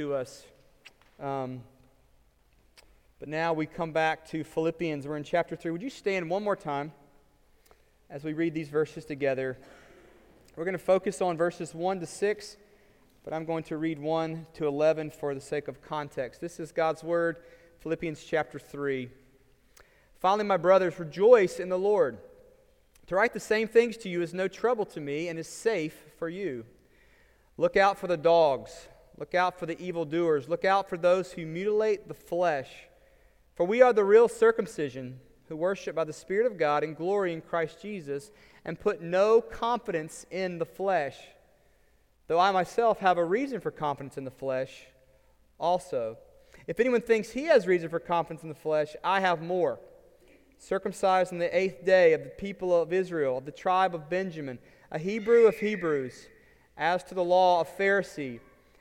to us. Um, but now we come back to Philippians. We're in chapter 3. Would you stand one more time as we read these verses together? We're going to focus on verses 1 to 6, but I'm going to read 1 to 11 for the sake of context. This is God's Word, Philippians chapter 3. Finally, my brothers, rejoice in the Lord. To write the same things to you is no trouble to me and is safe for you. Look out for the dogs Look out for the evildoers. Look out for those who mutilate the flesh. For we are the real circumcision who worship by the Spirit of God and glory in Christ Jesus and put no confidence in the flesh. Though I myself have a reason for confidence in the flesh also. If anyone thinks he has reason for confidence in the flesh, I have more. Circumcised on the eighth day of the people of Israel, of the tribe of Benjamin, a Hebrew of Hebrews, as to the law, a Pharisee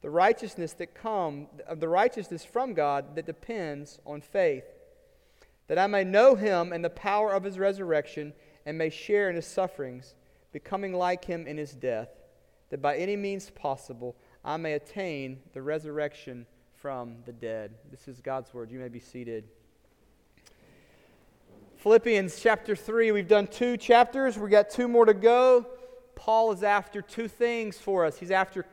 the righteousness that come of the righteousness from God that depends on faith that I may know him and the power of his resurrection and may share in his sufferings becoming like him in his death that by any means possible I may attain the resurrection from the dead. This is God's word. You may be seated. Philippians chapter 3 we've done two chapters. We've got two more to go. Paul is after two things for us. He's after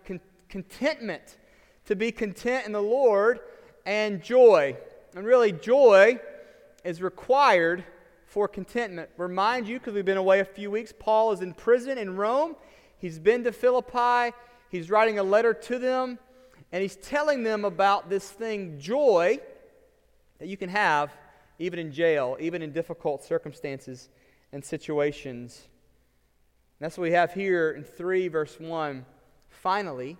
contentment, to be content in the Lord, and joy. And really, joy is required for contentment. Remind you, because we've been away a few weeks, Paul is in prison in Rome. He's been to Philippi. He's writing a letter to them, and he's telling them about this thing, joy, that you can have even in jail, even in difficult circumstances and situations. And that's what we have here in 3, verse 1. Finally,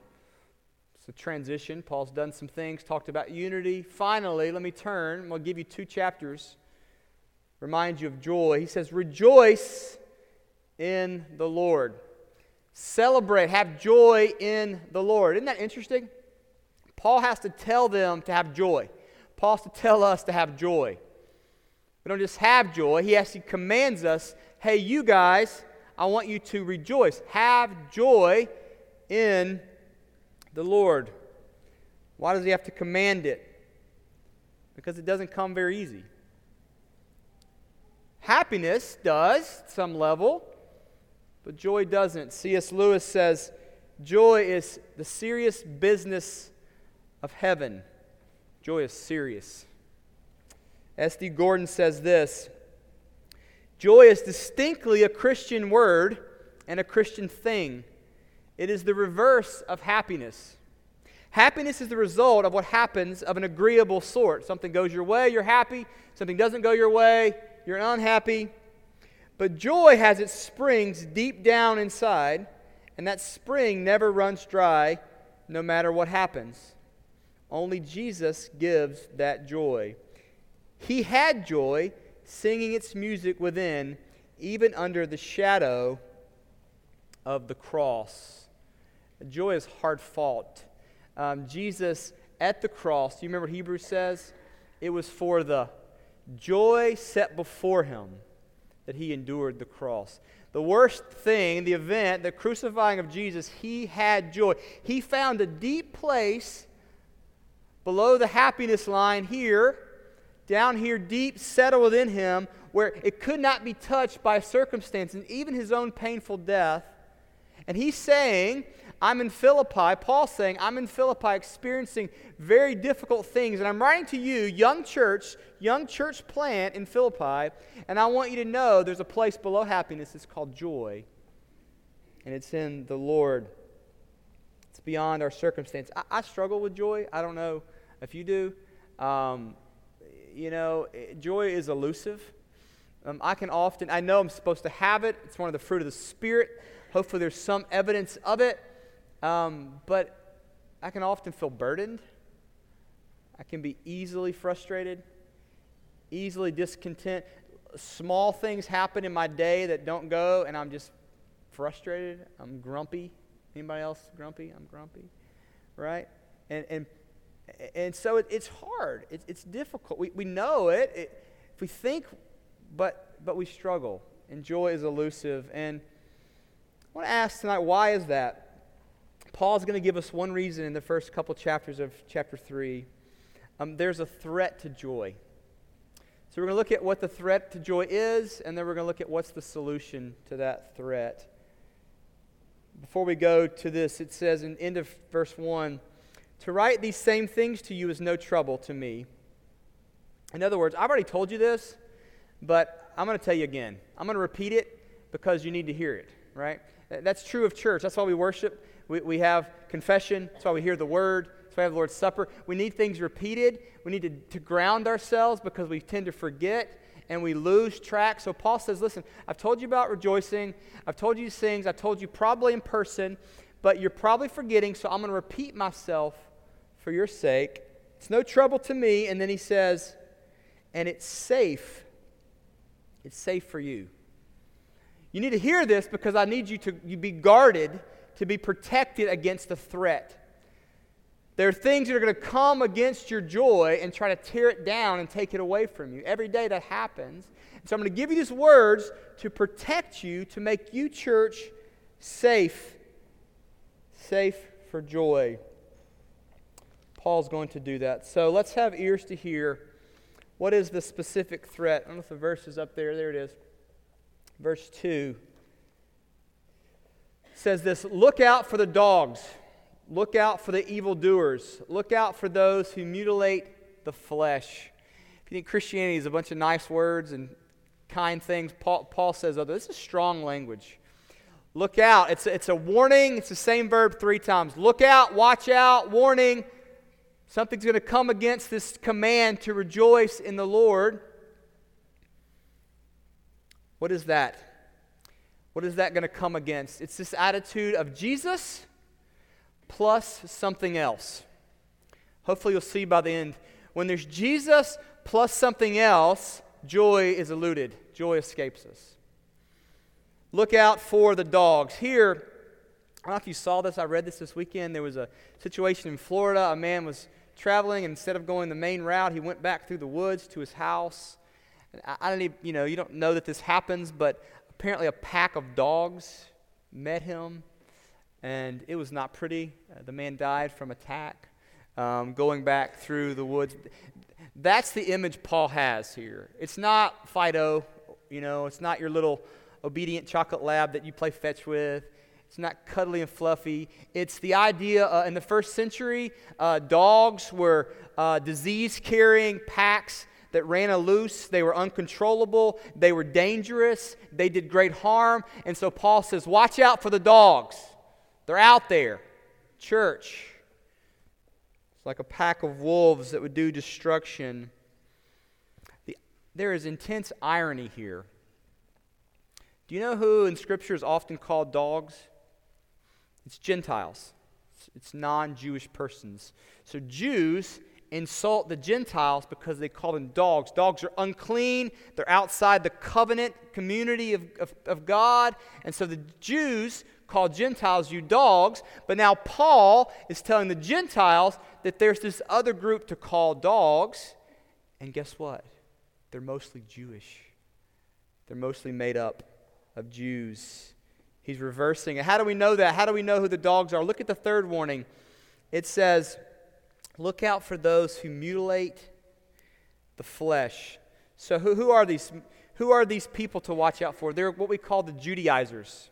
a transition. Paul's done some things, talked about unity. Finally, let me turn. I'm going to give you two chapters. Remind you of joy. He says, Rejoice in the Lord. Celebrate, have joy in the Lord. Isn't that interesting? Paul has to tell them to have joy. Paul has to tell us to have joy. We don't just have joy, he actually commands us hey, you guys, I want you to rejoice. Have joy in the Lord. Why does he have to command it? Because it doesn't come very easy. Happiness does, some level, but joy doesn't. C.S. Lewis says, Joy is the serious business of heaven. Joy is serious. S.D. Gordon says this Joy is distinctly a Christian word and a Christian thing. It is the reverse of happiness. Happiness is the result of what happens of an agreeable sort. Something goes your way, you're happy. Something doesn't go your way, you're unhappy. But joy has its springs deep down inside, and that spring never runs dry no matter what happens. Only Jesus gives that joy. He had joy singing its music within, even under the shadow of the cross. Joy is hard fought. Um, Jesus at the cross, do you remember Hebrews says? It was for the joy set before him that he endured the cross. The worst thing, the event, the crucifying of Jesus, he had joy. He found a deep place below the happiness line here, down here, deep, settled within him, where it could not be touched by circumstance and even his own painful death. And he's saying I'm in Philippi, Paul's saying, I'm in Philippi experiencing very difficult things. And I'm writing to you, young church, young church plant in Philippi, and I want you to know there's a place below happiness. It's called joy. And it's in the Lord. It's beyond our circumstance. I, I struggle with joy. I don't know if you do. Um, you know, joy is elusive. Um, I can often, I know I'm supposed to have it. It's one of the fruit of the Spirit. Hopefully, there's some evidence of it. Um, but I can often feel burdened. I can be easily frustrated, easily discontent. Small things happen in my day that don't go, and I'm just frustrated. I'm grumpy. Anybody else grumpy? I'm grumpy, right? And and and so it, it's hard. It, it's difficult. We, we know it. it. If we think, but but we struggle. And joy is elusive. And I want to ask tonight, why is that? Paul's going to give us one reason in the first couple chapters of chapter 3. Um, there's a threat to joy. So we're going to look at what the threat to joy is, and then we're going to look at what's the solution to that threat. Before we go to this, it says in end of verse 1 To write these same things to you is no trouble to me. In other words, I've already told you this, but I'm going to tell you again. I'm going to repeat it because you need to hear it, right? That's true of church. That's why we worship. We, we have confession. That's why we hear the word. That's why we have the Lord's Supper. We need things repeated. We need to, to ground ourselves because we tend to forget and we lose track. So Paul says, Listen, I've told you about rejoicing. I've told you these things. I've told you probably in person, but you're probably forgetting. So I'm going to repeat myself for your sake. It's no trouble to me. And then he says, And it's safe. It's safe for you. You need to hear this because I need you to you be guarded to be protected against the threat. There are things that are going to come against your joy and try to tear it down and take it away from you. Every day that happens. So I'm going to give you these words to protect you, to make you, church, safe. Safe for joy. Paul's going to do that. So let's have ears to hear. What is the specific threat? I don't know if the verse is up there. There it is. Verse 2 says this Look out for the dogs, look out for the evildoers, look out for those who mutilate the flesh. If you think Christianity is a bunch of nice words and kind things, Paul, Paul says, oh, this is strong language. Look out. It's a, it's a warning. It's the same verb three times. Look out, watch out, warning. Something's going to come against this command to rejoice in the Lord. What is that? What is that going to come against? It's this attitude of Jesus plus something else. Hopefully, you'll see by the end. When there's Jesus plus something else, joy is eluded, joy escapes us. Look out for the dogs. Here, I don't know if you saw this, I read this this weekend. There was a situation in Florida. A man was traveling, instead of going the main route, he went back through the woods to his house. I don't even, you know, you don't know that this happens, but apparently a pack of dogs met him, and it was not pretty. Uh, the man died from attack um, going back through the woods. That's the image Paul has here. It's not Fido, you know, it's not your little obedient chocolate lab that you play fetch with. It's not cuddly and fluffy. It's the idea uh, in the first century, uh, dogs were uh, disease carrying packs that ran a loose. They were uncontrollable. They were dangerous. They did great harm. And so Paul says, Watch out for the dogs. They're out there. Church. It's like a pack of wolves that would do destruction. The, there is intense irony here. Do you know who in Scripture is often called dogs? It's Gentiles, it's, non Jewish persons. So Jews insult the Gentiles because they call them dogs. Dogs are unclean, they're outside the covenant community of, of, of, God. And so the Jews call Gentiles you dogs. But now Paul is telling the Gentiles that there's this other group to call dogs. And guess what? They're mostly Jewish, they're mostly made up of Jews. He's reversing it. How do we know that? How do we know who the dogs are? Look at the third warning. It says, Look out for those who mutilate the flesh. So, who, who, are these, who are these people to watch out for? They're what we call the Judaizers.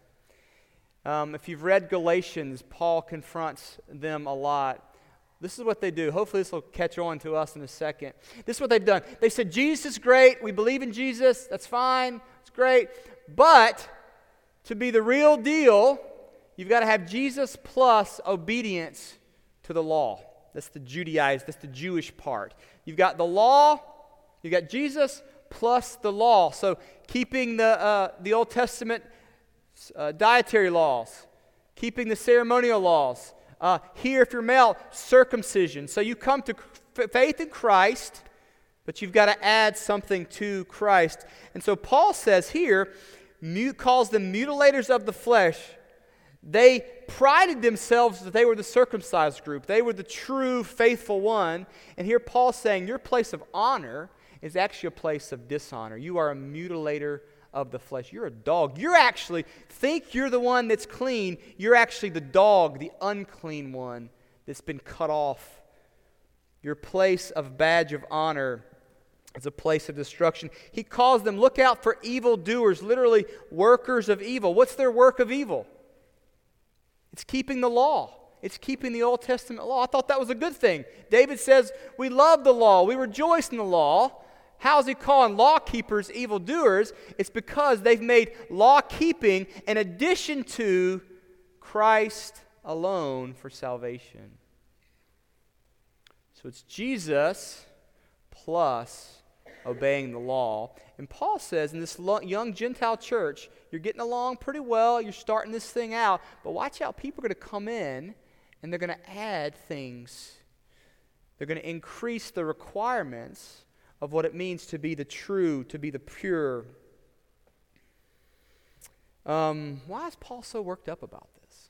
Um, if you've read Galatians, Paul confronts them a lot. This is what they do. Hopefully, this will catch on to us in a second. This is what they've done. They said, Jesus is great. We believe in Jesus. That's fine. It's great. But to be the real deal, you've got to have Jesus plus obedience to the law. That's the Judaized, that's the Jewish part. You've got the law, you've got Jesus plus the law. So keeping the, uh, the Old Testament uh, dietary laws, keeping the ceremonial laws. Uh, here, if you're male, circumcision. So you come to f- faith in Christ, but you've got to add something to Christ. And so Paul says here, calls them mutilators of the flesh. They prided themselves that they were the circumcised group. They were the true, faithful one. And here Paul's saying, Your place of honor is actually a place of dishonor. You are a mutilator of the flesh. You're a dog. You're actually, think you're the one that's clean. You're actually the dog, the unclean one that's been cut off. Your place of badge of honor is a place of destruction. He calls them, look out for evil doers, literally workers of evil. What's their work of evil? It's keeping the law. It's keeping the Old Testament law. I thought that was a good thing. David says, We love the law. We rejoice in the law. How's he calling law keepers evildoers? It's because they've made law keeping an addition to Christ alone for salvation. So it's Jesus plus obeying the law. And Paul says in this young Gentile church, you're getting along pretty well, you're starting this thing out, but watch out, people are going to come in and they're going to add things. They're going to increase the requirements of what it means to be the true, to be the pure. Um, why is Paul so worked up about this?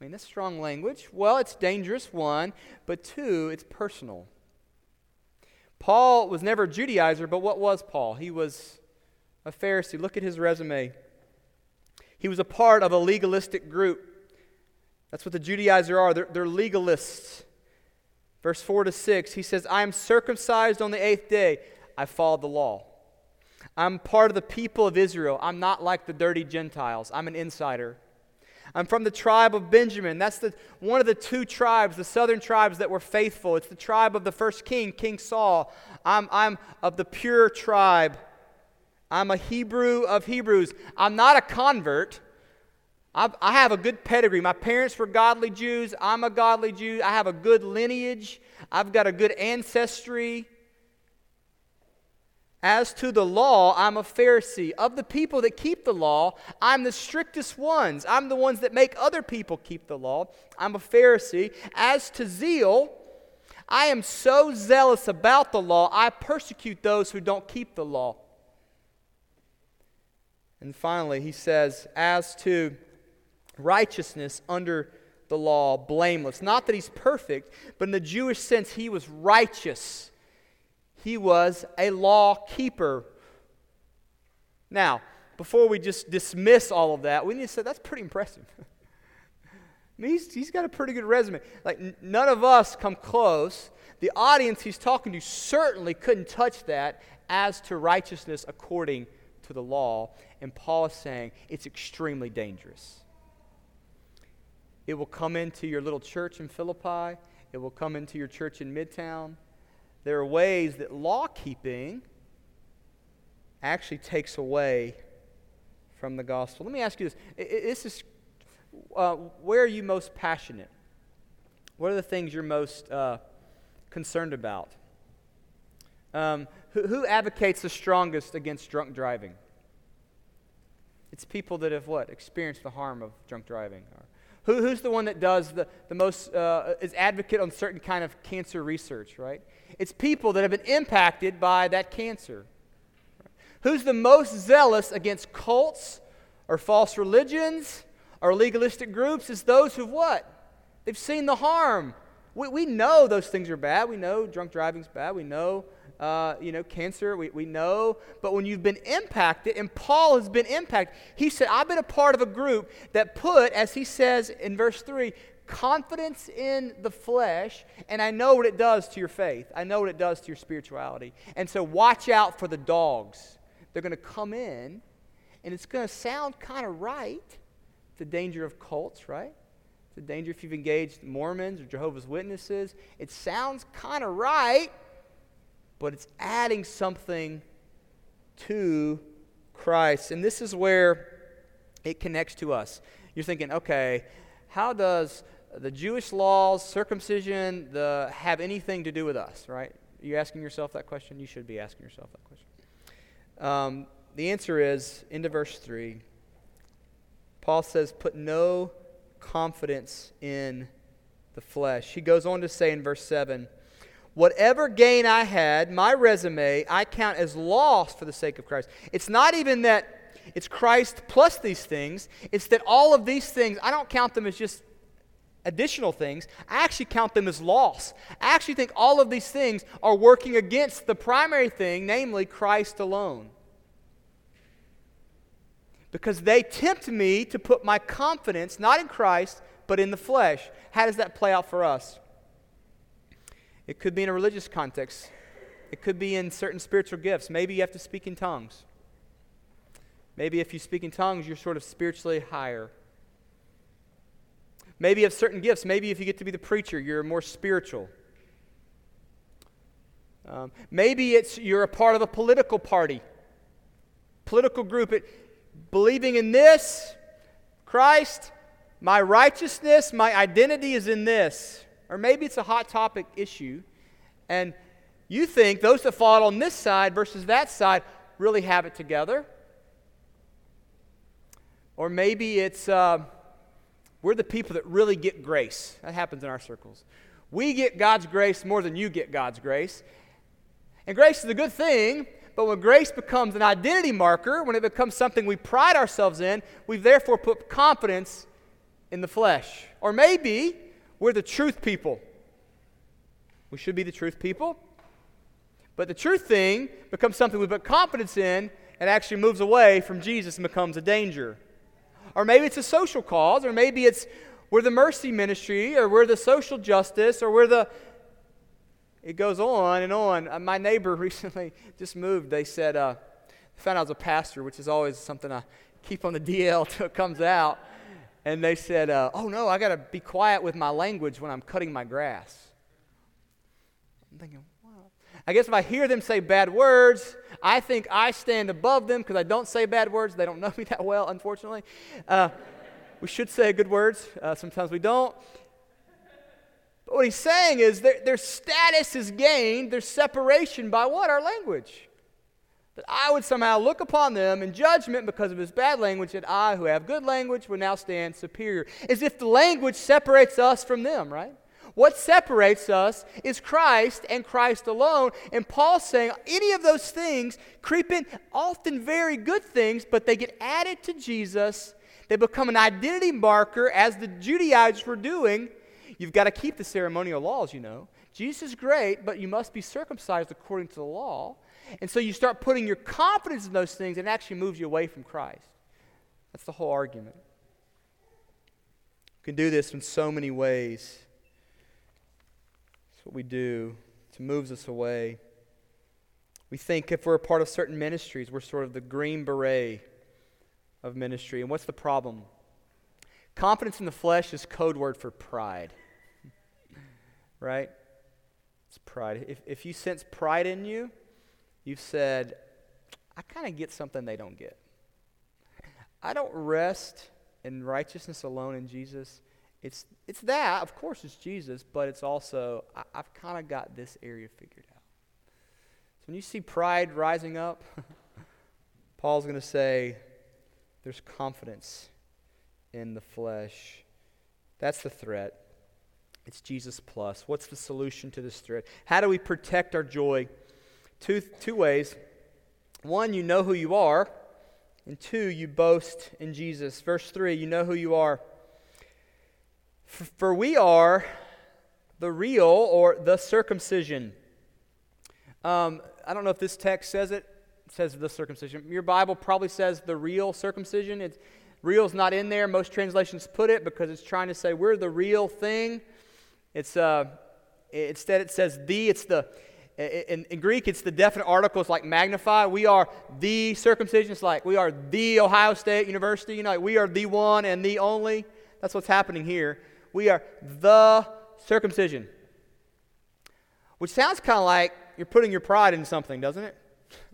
I mean, that's strong language. Well, it's dangerous, one, but two, it's personal. Paul was never a Judaizer, but what was Paul? He was a Pharisee. Look at his resume. He was a part of a legalistic group. That's what the Judaizers are. They're, they're legalists. Verse 4 to 6, he says, I am circumcised on the eighth day. I followed the law. I'm part of the people of Israel. I'm not like the dirty Gentiles. I'm an insider. I'm from the tribe of Benjamin. That's the, one of the two tribes, the southern tribes that were faithful. It's the tribe of the first king, King Saul. I'm, I'm of the pure tribe. I'm a Hebrew of Hebrews. I'm not a convert. I've, I have a good pedigree. My parents were godly Jews. I'm a godly Jew. I have a good lineage. I've got a good ancestry. As to the law, I'm a Pharisee. Of the people that keep the law, I'm the strictest ones. I'm the ones that make other people keep the law. I'm a Pharisee. As to zeal, I am so zealous about the law, I persecute those who don't keep the law. And finally, he says, As to righteousness under the law, blameless. Not that he's perfect, but in the Jewish sense, he was righteous. He was a law keeper. Now, before we just dismiss all of that, we need to say that's pretty impressive. I mean, he's, he's got a pretty good resume. Like, n- none of us come close. The audience he's talking to certainly couldn't touch that as to righteousness according to the law. And Paul is saying it's extremely dangerous. It will come into your little church in Philippi. It will come into your church in Midtown. There are ways that law keeping actually takes away from the gospel. Let me ask you this. This is uh, where are you most passionate? What are the things you're most uh, concerned about? Um, who, who advocates the strongest against drunk driving? It's people that have what? Experienced the harm of drunk driving. Or who, who's the one that does the, the most, uh, is advocate on certain kind of cancer research, right? It's people that have been impacted by that cancer. Who's the most zealous against cults or false religions or legalistic groups? Is those who've what? They've seen the harm. We, we know those things are bad. We know drunk driving's bad. We know uh, you know, cancer, we, we know. But when you've been impacted, and Paul has been impacted, he said, I've been a part of a group that put, as he says in verse 3, confidence in the flesh, and I know what it does to your faith. I know what it does to your spirituality. And so watch out for the dogs. They're going to come in, and it's going to sound kind of right. The danger of cults, right? The danger if you've engaged Mormons or Jehovah's Witnesses. It sounds kind of right but it's adding something to Christ. And this is where it connects to us. You're thinking, okay, how does the Jewish laws, circumcision, the, have anything to do with us, right? You asking yourself that question? You should be asking yourself that question. Um, the answer is, into verse 3, Paul says, put no confidence in the flesh. He goes on to say in verse 7, Whatever gain I had, my resume, I count as loss for the sake of Christ. It's not even that it's Christ plus these things, it's that all of these things, I don't count them as just additional things. I actually count them as loss. I actually think all of these things are working against the primary thing, namely Christ alone. Because they tempt me to put my confidence not in Christ, but in the flesh. How does that play out for us? It could be in a religious context, it could be in certain spiritual gifts. Maybe you have to speak in tongues. Maybe if you speak in tongues, you're sort of spiritually higher. Maybe you have certain gifts. Maybe if you get to be the preacher, you're more spiritual. Um, maybe it's you're a part of a political party, political group. It, believing in this, Christ, my righteousness, my identity is in this. Or maybe it's a hot topic issue, and you think those that fall on this side versus that side really have it together. Or maybe it's. Uh, we're the people that really get grace. That happens in our circles. We get God's grace more than you get God's grace. And grace is a good thing, but when grace becomes an identity marker, when it becomes something we pride ourselves in, we therefore put confidence in the flesh. Or maybe we're the truth people. We should be the truth people. But the truth thing becomes something we put confidence in and actually moves away from Jesus and becomes a danger. Or maybe it's a social cause, or maybe it's we're the mercy ministry, or we're the social justice, or we're the. It goes on and on. Uh, my neighbor recently just moved. They said, uh, found out I was a pastor, which is always something I keep on the DL till it comes out. And they said, uh, oh no, I got to be quiet with my language when I'm cutting my grass. I'm thinking, wow. I guess if I hear them say bad words, I think I stand above them because I don't say bad words. They don't know me that well, unfortunately. Uh, we should say good words. Uh, sometimes we don't. But what he's saying is their, their status is gained, their separation by what? Our language. That I would somehow look upon them in judgment because of his bad language, and I, who have good language, would now stand superior. As if the language separates us from them, right? What separates us is Christ and Christ alone. And Paul's saying any of those things creep in, often very good things, but they get added to Jesus. They become an identity marker, as the Judaizers were doing. You've got to keep the ceremonial laws, you know. Jesus is great, but you must be circumcised according to the law. And so you start putting your confidence in those things, and it actually moves you away from Christ. That's the whole argument. You can do this in so many ways. It's what we do. It moves us away. We think if we're a part of certain ministries, we're sort of the green beret of ministry. And what's the problem? Confidence in the flesh is code word for pride. right? It's pride. If, if you sense pride in you, you've said, I kind of get something they don't get. I don't rest in righteousness alone in Jesus. It's, it's that, of course, it's Jesus, but it's also, I, have kind of got this area figured out. So when you see pride rising up, Paul's going to say, there's confidence in the flesh. That's the threat. It's Jesus plus. What's the solution to this threat? How do we protect our joy? Two, two ways. One, you know who you are. And two, you boast in Jesus. Verse 3, you know who you are. For we are the real or the circumcision. Um, I don't know if this text says it. it. says the circumcision. Your Bible probably says the real circumcision. It's, real's not in there. Most translations put it because it's trying to say we're the real thing. It's uh, instead it says the. It's the in, in, Greek, it's the definite article. It's like magnify. We are the circumcision. It's like we are the Ohio State University. You know, like we are the one and the only. That's what's happening here we are the circumcision. Which sounds kind of like you're putting your pride in something, doesn't it?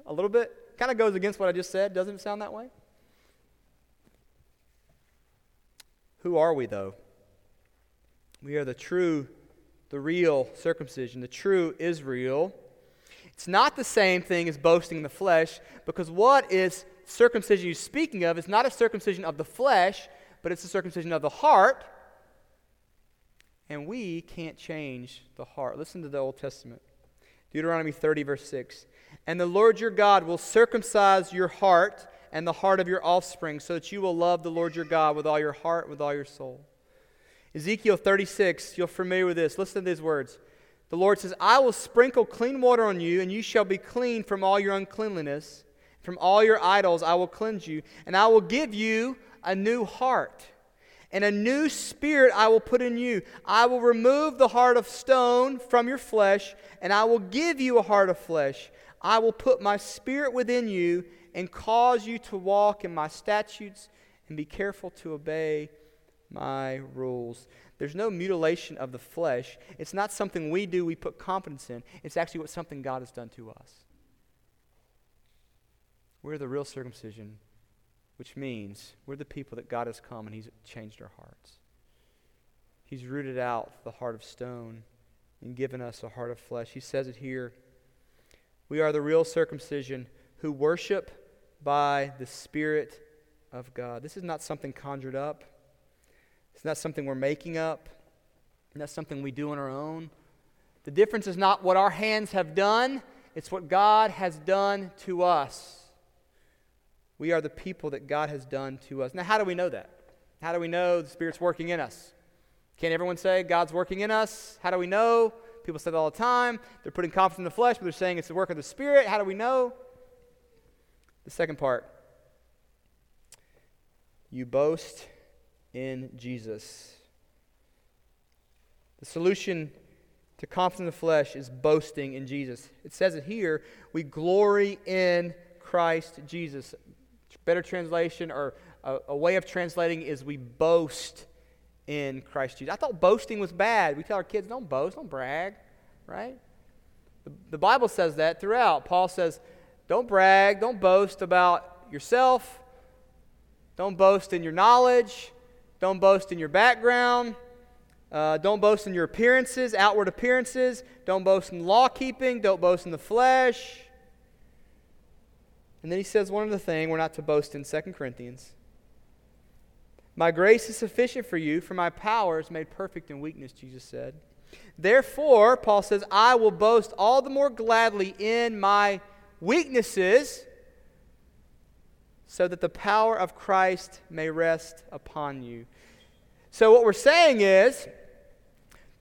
A little bit. Kind of goes against what I just said. Doesn't it sound that way? Who are we, though? We are the true, the real circumcision, the true Israel. It's not the same thing as boasting in the flesh, because what is circumcision you're speaking of is not a circumcision of the flesh, but it's a circumcision of the heart and we can't change the heart. Listen to the Old Testament. Deuteronomy 30, verse 6. And the Lord your God will circumcise your heart and the heart of your offspring, so that you will love the Lord your God with all your heart, with all your soul. Ezekiel 36, you're familiar with this. Listen to these words. The Lord says, I will sprinkle clean water on you, and you shall be clean from all your uncleanliness. From all your idols I will cleanse you, and I will give you a new heart. And a new spirit I will put in you. I will remove the heart of stone from your flesh, and I will give you a heart of flesh. I will put my spirit within you and cause you to walk in my statutes and be careful to obey my rules. There's no mutilation of the flesh. It's not something we do, we put confidence in. It's actually what something God has done to us. We're the real circumcision, which means we're the people that God has come and He's changed our hearts. He's rooted out the heart of stone and given us a heart of flesh. He says it here. We are the real circumcision who worship by the Spirit of God. This is not something conjured up. It's not something we're making up. It's not something we do on our own. The difference is not what our hands have done, it's what God has done to us. We are the people that God has done to us. Now, how do we know that? How do we know the Spirit's working in us? Can't everyone say God's working in us? How do we know? People say that all the time. They're putting confidence in the flesh, but they're saying it's the work of the Spirit. How do we know? The second part you boast in Jesus. The solution to confidence in the flesh is boasting in Jesus. It says it here we glory in Christ Jesus. Better translation or a, a, way of translating is we boast in Christ Jesus. I thought boasting was bad. We tell our kids, don't boast, don't brag, right? The, the Bible says that throughout. Paul says, don't brag, don't boast about yourself, don't boast in your knowledge, don't boast in your background. Uh, don't boast in your appearances, outward appearances. Don't boast in law keeping. Don't boast in the flesh. And then he says one other thing we're not to boast in 2 Corinthians. My grace is sufficient for you, for my power is made perfect in weakness, Jesus said. Therefore, Paul says, I will boast all the more gladly in my weaknesses so that the power of Christ may rest upon you. So, what we're saying is,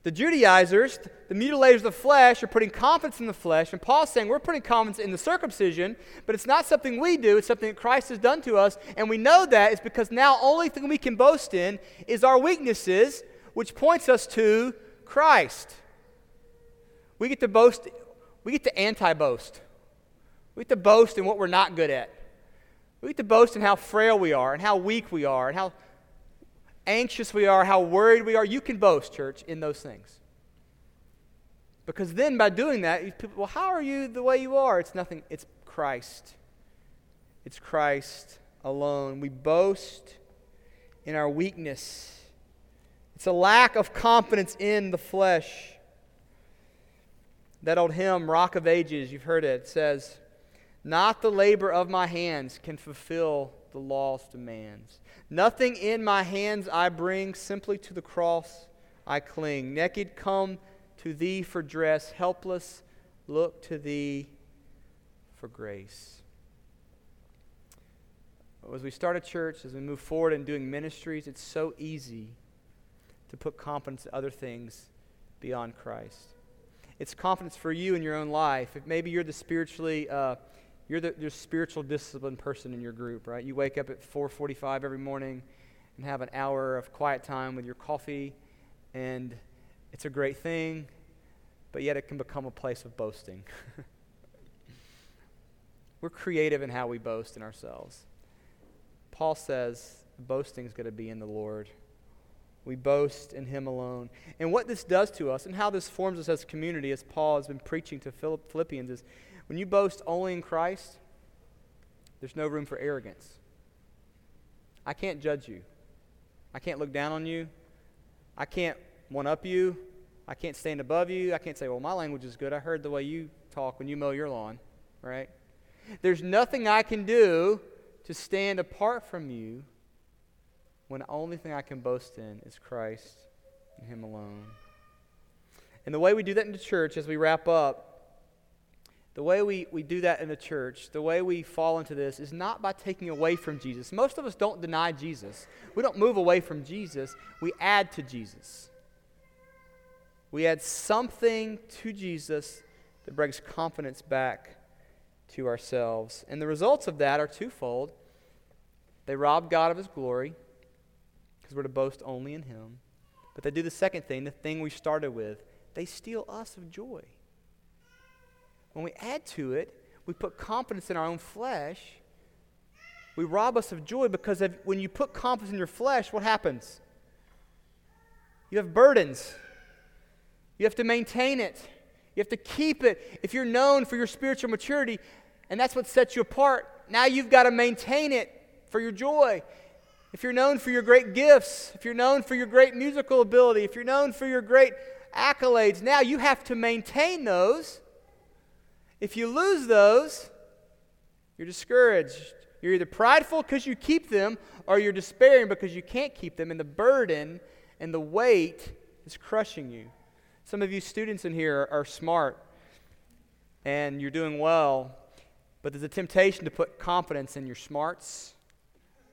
the Judaizers, the mutilators of the flesh, are putting confidence in the flesh, and Paul's saying we're putting confidence in the circumcision, but it's not something we do, it's something that Christ has done to us, and we know that is because now only thing we can boast in is our weaknesses, which points us to Christ. We get to boast, we get to anti boast. We get to boast in what we're not good at. We get to boast in how frail we are and how weak we are and how anxious we are, how worried we are. You can boast, church, in those things. Because then by doing that, people, well, how are you the way you are? It's nothing, it's Christ. It's Christ alone. We boast in our weakness. It's a lack of confidence in the flesh. That old hymn, Rock of Ages, you've heard it, it says, not the labor of my hands can fulfill the law's demands. Nothing in my hands I bring, simply to the cross I cling. Naked come to thee for dress, helpless look to thee for grace. As we start a church, as we move forward in doing ministries, it's so easy to put confidence in other things beyond Christ. It's confidence for you in your own life. If maybe you're the spiritually uh, you're the, the spiritual disciplined person in your group, right? You wake up at 4:45 every morning and have an hour of quiet time with your coffee, and it's a great thing, but yet it can become a place of boasting. We're creative in how we boast in ourselves. Paul says boasting is going to be in the Lord. We boast in Him alone. And what this does to us and how this forms us as community, as Paul has been preaching to Philippians, is when you boast only in Christ, there's no room for arrogance. I can't judge you. I can't look down on you. I can't one up you. I can't stand above you. I can't say, well, my language is good. I heard the way you talk when you mow your lawn, right? There's nothing I can do to stand apart from you when the only thing I can boast in is Christ and Him alone. And the way we do that in the church as we wrap up the way we, we do that in the church, the way we fall into this, is not by taking away from Jesus. Most of us don't deny Jesus. We don't move away from Jesus, we add to Jesus. We add something to Jesus that brings confidence back to ourselves. And the results of that are twofold they rob God of his glory, because we're to boast only in him. But they do the second thing, the thing we started with they steal us of joy. When we add to it, we put confidence in our own flesh. We rob us of joy because when you put confidence in your flesh, what happens? You have burdens. You have to maintain it. You have to keep it. If you're known for your spiritual maturity, and that's what sets you apart, now you've got to maintain it for your joy. If you're known for your great gifts, if you're known for your great musical ability, if you're known for your great accolades, now you have to maintain those if you lose those, you're discouraged. You're either prideful because you keep them, or you're despairing because you can't keep them, and the burden and the weight is crushing you. Some of you students in here are, smart and you're doing well, but there's a temptation to put confidence in your smarts.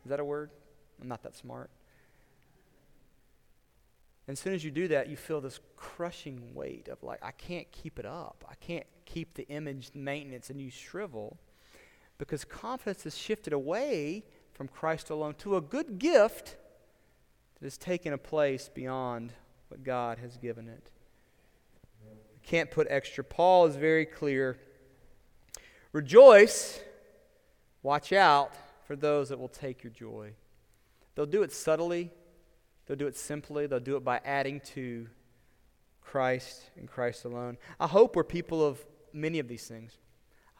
Is that a word? I'm not that smart. And as soon as you do that, you feel this crushing weight of like, I can't keep it up. I can't keep the image maintenance, and you shrivel because confidence is shifted away from Christ alone to a good gift that has taken a place beyond what God has given it. Can't put extra. Paul is very clear. Rejoice, watch out for those that will take your joy. They'll do it subtly They'll do it simply, they'll do it by adding to Christ and Christ alone. I hope we're people of many of these things.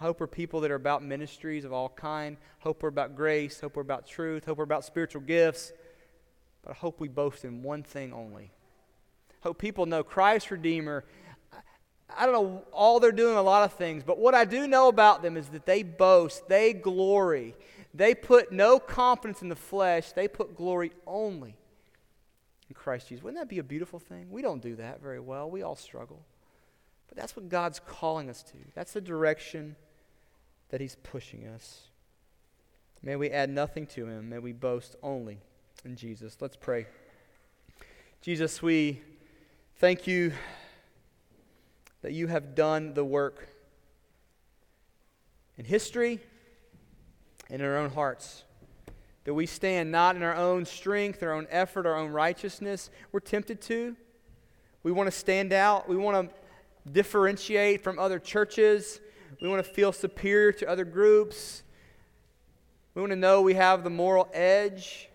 I hope we're people that are about ministries of all kind. Hope we're about grace. Hope we're about truth. Hope we're about spiritual gifts. But I hope we boast in one thing only. Hope people know Christ Redeemer. I don't know, all they're doing a lot of things, but what I do know about them is that they boast, they glory. They put no confidence in the flesh, they put glory only in Christ Jesus. Wouldn't that be a beautiful thing? We don't do that very well. We all struggle. But that's what God's calling us to. That's the direction that He's pushing us. May we add nothing to Him. May we boast only in Jesus. Let's pray. Jesus, we thank you that you have done the work in history and in our own hearts that we stand not in our own strength, our own effort, our own righteousness. We're tempted to. We want to stand out. We want to differentiate from other churches. We want to feel superior to other groups. We want to know we have the moral edge.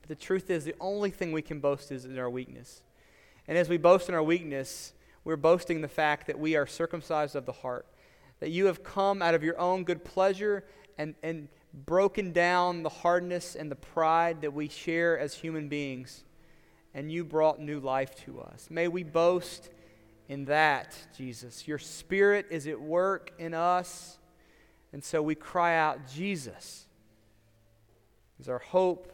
But the truth is, the only thing we can boast is in our weakness. And as we boast in our weakness, we're boasting the fact that we are circumcised of the heart, that you have come out of your own good pleasure and, and broken down the hardness and the pride that we share as human beings, and you brought new life to us. May we boast in that, Jesus. Your Spirit is at work in us, and so we cry out, Jesus is our hope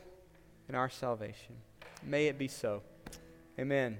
and our salvation. May it be so. Amen.